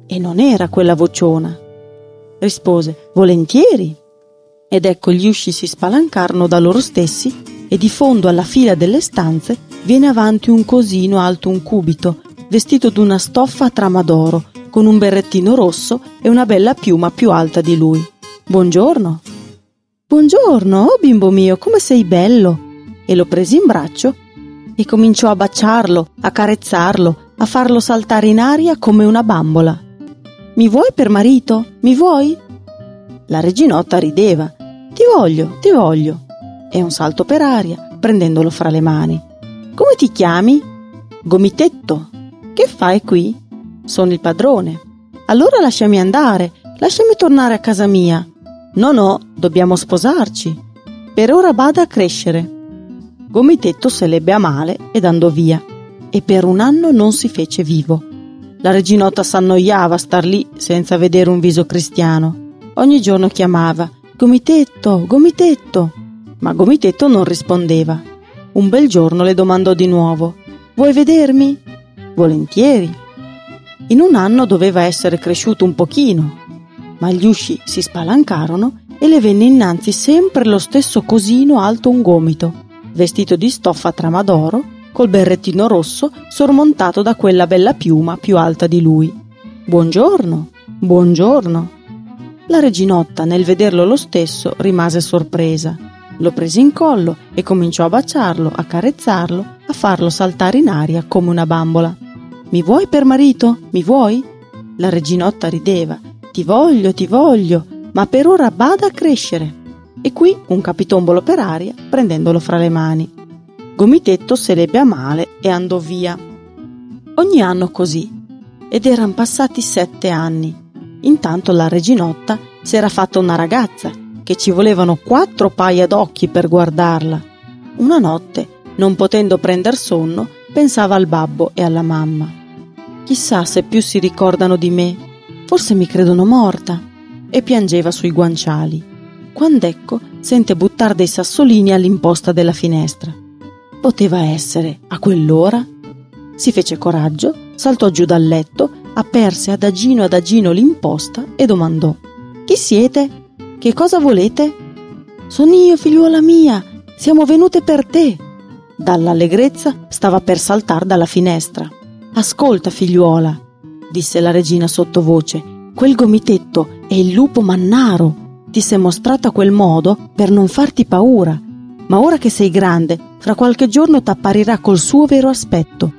E non era quella vociona. Rispose: Volentieri. Ed ecco gli usci si spalancarono da loro stessi e di fondo alla fila delle stanze viene avanti un cosino alto un cubito, vestito d'una stoffa a trama d'oro, con un berrettino rosso e una bella piuma più alta di lui. Buongiorno. Buongiorno, oh bimbo mio, come sei bello. E lo presi in braccio e cominciò a baciarlo, a carezzarlo, a farlo saltare in aria come una bambola. Mi vuoi per marito? Mi vuoi? La reginotta rideva. Ti voglio, ti voglio. E un salto per aria, prendendolo fra le mani. Come ti chiami? Gomitetto. Che fai qui? Sono il padrone. Allora lasciami andare, lasciami tornare a casa mia. No, no, dobbiamo sposarci. Per ora bada a crescere. Gomitetto se l'ebbe a male ed andò via. E per un anno non si fece vivo. La reginotta s'annoiava a star lì senza vedere un viso cristiano. Ogni giorno chiamava Gomitetto, Gomitetto. Ma Gomitetto non rispondeva. Un bel giorno le domandò di nuovo Vuoi vedermi? Volentieri. In un anno doveva essere cresciuto un pochino, ma gli usci si spalancarono e le venne innanzi sempre lo stesso cosino alto un gomito, vestito di stoffa trama d'oro, col berrettino rosso sormontato da quella bella piuma più alta di lui. Buongiorno, buongiorno. La reginotta, nel vederlo lo stesso, rimase sorpresa. Lo prese in collo e cominciò a baciarlo, a carezzarlo, a farlo saltare in aria come una bambola. Mi vuoi per marito? Mi vuoi? La reginotta rideva. Ti voglio, ti voglio, ma per ora bada a crescere. E qui un capitombolo per aria, prendendolo fra le mani. Gomitetto se l'ebbe a male e andò via. Ogni anno così. Ed eran passati sette anni. Intanto la reginotta s'era fatta una ragazza, che ci volevano quattro paia d'occhi per guardarla. Una notte, non potendo prender sonno, pensava al babbo e alla mamma. Chissà se più si ricordano di me, forse mi credono morta. E piangeva sui guanciali. Quand'ecco sente buttar dei sassolini all'imposta della finestra. Poteva essere a quell'ora? Si fece coraggio, saltò giù dal letto, aperse adagino adagino l'imposta e domandò: Chi siete? Che cosa volete? Sono io, figliuola mia, siamo venute per te. Dall'allegrezza stava per saltar dalla finestra. Ascolta, figliuola, disse la regina sottovoce, quel gomitetto è il lupo mannaro. Ti sei mostrato a quel modo per non farti paura. ma ora che sei grande, fra qualche giorno t'apparirà col suo vero aspetto.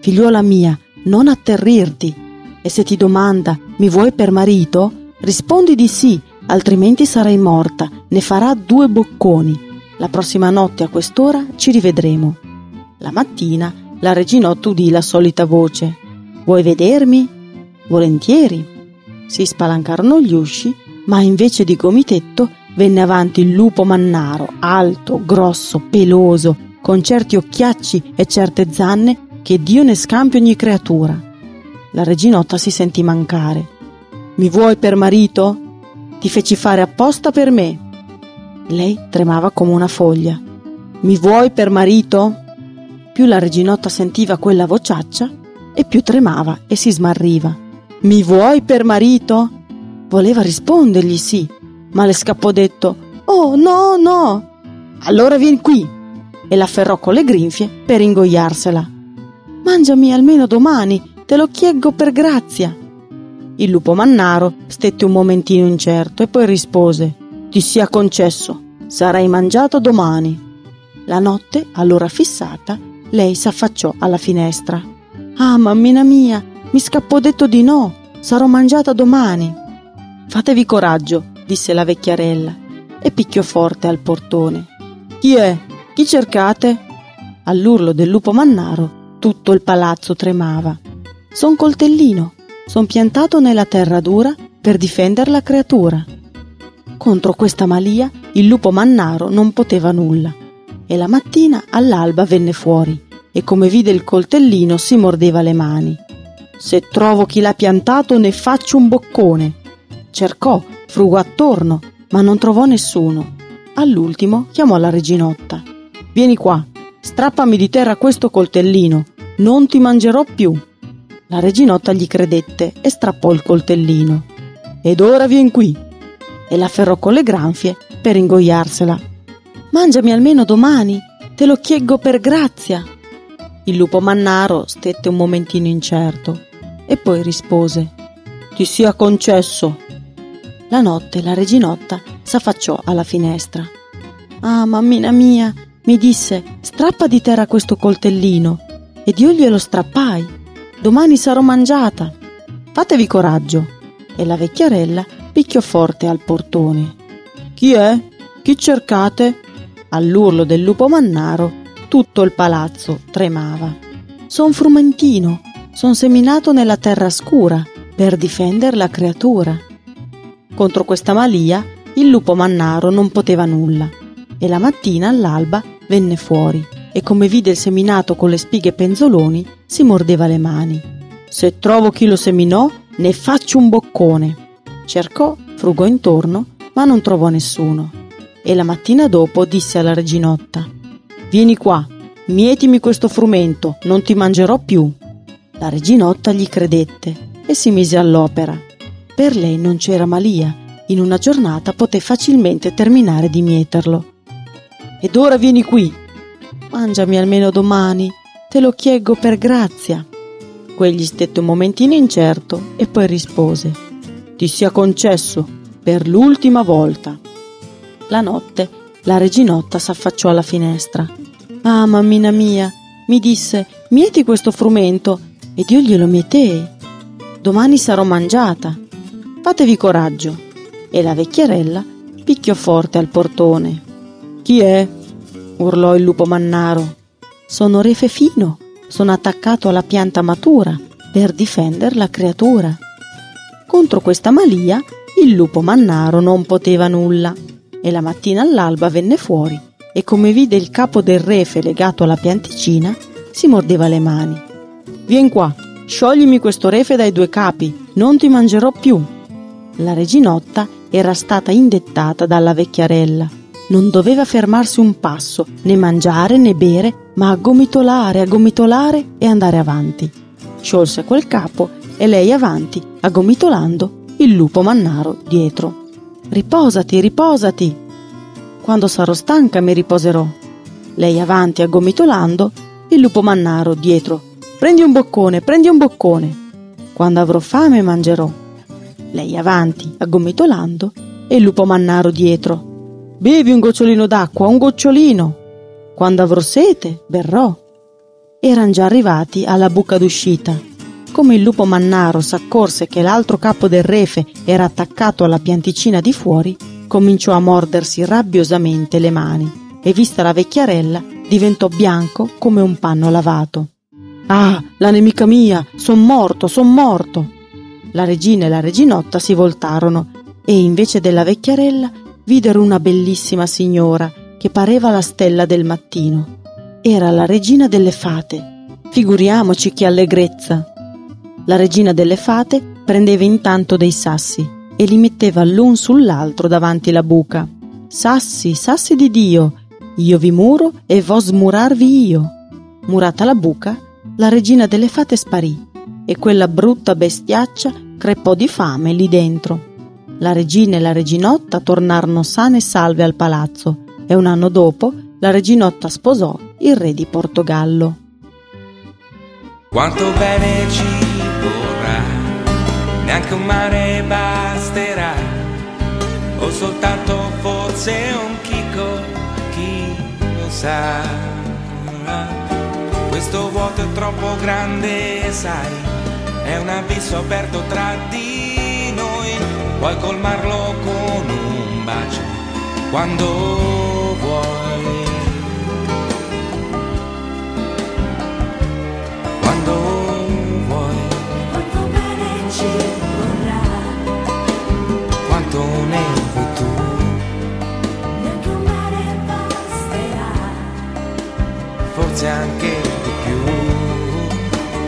Figliuola mia, non atterrirti. E se ti domanda, mi vuoi per marito? Rispondi di sì, altrimenti sarai morta, ne farà due bocconi. La prossima notte a quest'ora ci rivedremo. La mattina la reginotto udì la solita voce. Vuoi vedermi? Volentieri. Si spalancarono gli usci, ma invece di gomitetto venne avanti il lupo mannaro, alto, grosso, peloso, con certi occhiacci e certe zanne che Dio ne scampi ogni creatura. La reginotta si sentì mancare. Mi vuoi per marito? Ti feci fare apposta per me. Lei tremava come una foglia. Mi vuoi per marito? Più la reginotta sentiva quella vociaccia e più tremava e si smarriva. Mi vuoi per marito? Voleva rispondergli sì, ma le scappò detto Oh no, no! Allora vieni qui! E l'afferrò con le grinfie per ingoiarsela. Mangiami almeno domani, te lo chieggo per grazia. Il lupo mannaro stette un momentino incerto e poi rispose Ti sia concesso, sarai mangiato domani. La notte, allora fissata, lei s'affacciò alla finestra. Ah, mammina mia, mi scappò detto di no, sarò mangiata domani. Fatevi coraggio, disse la vecchiarella e picchiò forte al portone. Chi è? Chi cercate? All'urlo del lupo mannaro tutto il palazzo tremava. Son coltellino, son piantato nella terra dura per difendere la creatura. Contro questa malia il lupo mannaro non poteva nulla e la mattina all'alba venne fuori e come vide il coltellino si mordeva le mani. Se trovo chi l'ha piantato ne faccio un boccone. Cercò frugò attorno, ma non trovò nessuno. All'ultimo chiamò la reginotta. Vieni qua, strappami di terra questo coltellino, non ti mangerò più. La reginotta gli credette e strappò il coltellino. Ed ora vien qui. E l'afferrò con le granfie per ingoiarsela. Mangiami almeno domani, te lo chieggo per grazia. Il lupo mannaro stette un momentino incerto e poi rispose: Ti sia concesso. La notte la reginotta s'affacciò alla finestra. Ah, mammina mia, mi disse, strappa di terra questo coltellino. Ed io glielo strappai. Domani sarò mangiata. Fatevi coraggio. E la vecchiarella picchiò forte al portone. Chi è? Chi cercate? All'urlo del lupo mannaro tutto il palazzo tremava. Son frumentino, son seminato nella terra scura per difendere la creatura. Contro questa malia il lupo mannaro non poteva nulla e la mattina all'alba venne fuori e come vide il seminato con le spighe penzoloni si mordeva le mani. Se trovo chi lo seminò ne faccio un boccone. Cercò, frugò intorno, ma non trovò nessuno. E la mattina dopo disse alla reginotta Vieni qua, mietimi questo frumento, non ti mangerò più. La reginotta gli credette e si mise all'opera. Per lei non c'era malia, in una giornata poté facilmente terminare di mieterlo. Ed ora vieni qui. Mangiami almeno domani, te lo chieggo per grazia. Quegli stette un momentino incerto e poi rispose: Ti sia concesso per l'ultima volta. La notte la reginotta s'affacciò alla finestra. Ah, mammina mia, mi disse: Mieti questo frumento, ed io glielo mietei domani sarò mangiata. Fatevi coraggio. E la vecchierella picchiò forte al portone. Chi è? urlò il lupo mannaro. Sono re Fefino, sono attaccato alla pianta matura per difendere la creatura. Contro questa malia il lupo mannaro non poteva nulla e la mattina all'alba venne fuori e come vide il capo del refe legato alla pianticina si mordeva le mani. Vien qua, Scioglimi questo refe dai due capi, non ti mangerò più. La reginotta era stata indettata dalla vecchiarella. Non doveva fermarsi un passo, né mangiare né bere, ma a gomitolare, a gomitolare e andare avanti. Sciolse quel capo e lei avanti, agomitolando, il lupo mannaro dietro. Riposati, riposati. Quando sarò stanca mi riposerò. Lei avanti, agomitolando, il lupo mannaro dietro Prendi un boccone, prendi un boccone. Quando avrò fame mangerò. Lei avanti, aggomitolando, e il lupo mannaro dietro. bevi un gocciolino d'acqua, un gocciolino. Quando avrò sete, berrò. Eran già arrivati alla buca d'uscita. Come il lupo mannaro s'accorse che l'altro capo del refe era attaccato alla pianticina di fuori, cominciò a mordersi rabbiosamente le mani e vista la vecchiarella diventò bianco come un panno lavato. Ah, la nemica mia, son morto, son morto. La regina e la reginotta si voltarono e invece della vecchiarella videro una bellissima signora che pareva la stella del mattino. Era la regina delle fate. Figuriamoci che allegrezza. La regina delle fate prendeva intanto dei sassi e li metteva l'un sull'altro davanti la buca. Sassi, sassi di Dio, io vi muro e vo smurarvi io. Murata la buca, la regina delle fate sparì e quella brutta bestiaccia crepò di fame lì dentro. La regina e la reginotta tornarono sane e salve al palazzo e un anno dopo la reginotta sposò il re di Portogallo. Quanto bene ci vorrà, neanche un mare basterà, o soltanto forse un chicco, chi lo sa. Questo vuoto è troppo grande, sai, è un abisso aperto tra di noi, puoi colmarlo con un bacio quando vuoi. Quando vuoi, Quanto bene quanto ne vuoi tu, neanche un mare basterà. forse anche di più.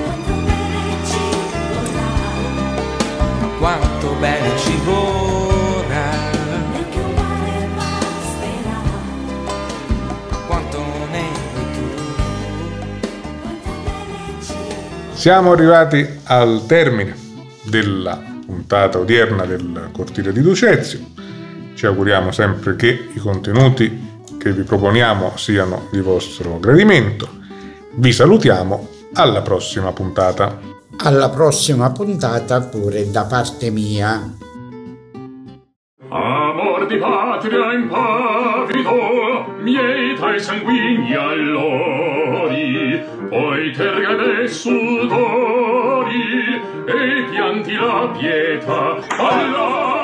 Quanto bene ci vorrà, Quanto bene ci vorrà, neanche un mare basterà. quanto ne vuoi tu. Quanto bene ci Siamo arrivati al termine della puntata odierna del Cortile di Ducezio. Ci auguriamo sempre che i contenuti che vi proponiamo siano di vostro gradimento. Vi salutiamo alla prossima puntata. Alla prossima puntata pure da parte mia. Amor di patria impavido, miei tra i sanguigni allori, poi tergane sudori e pianti la pietà. Allora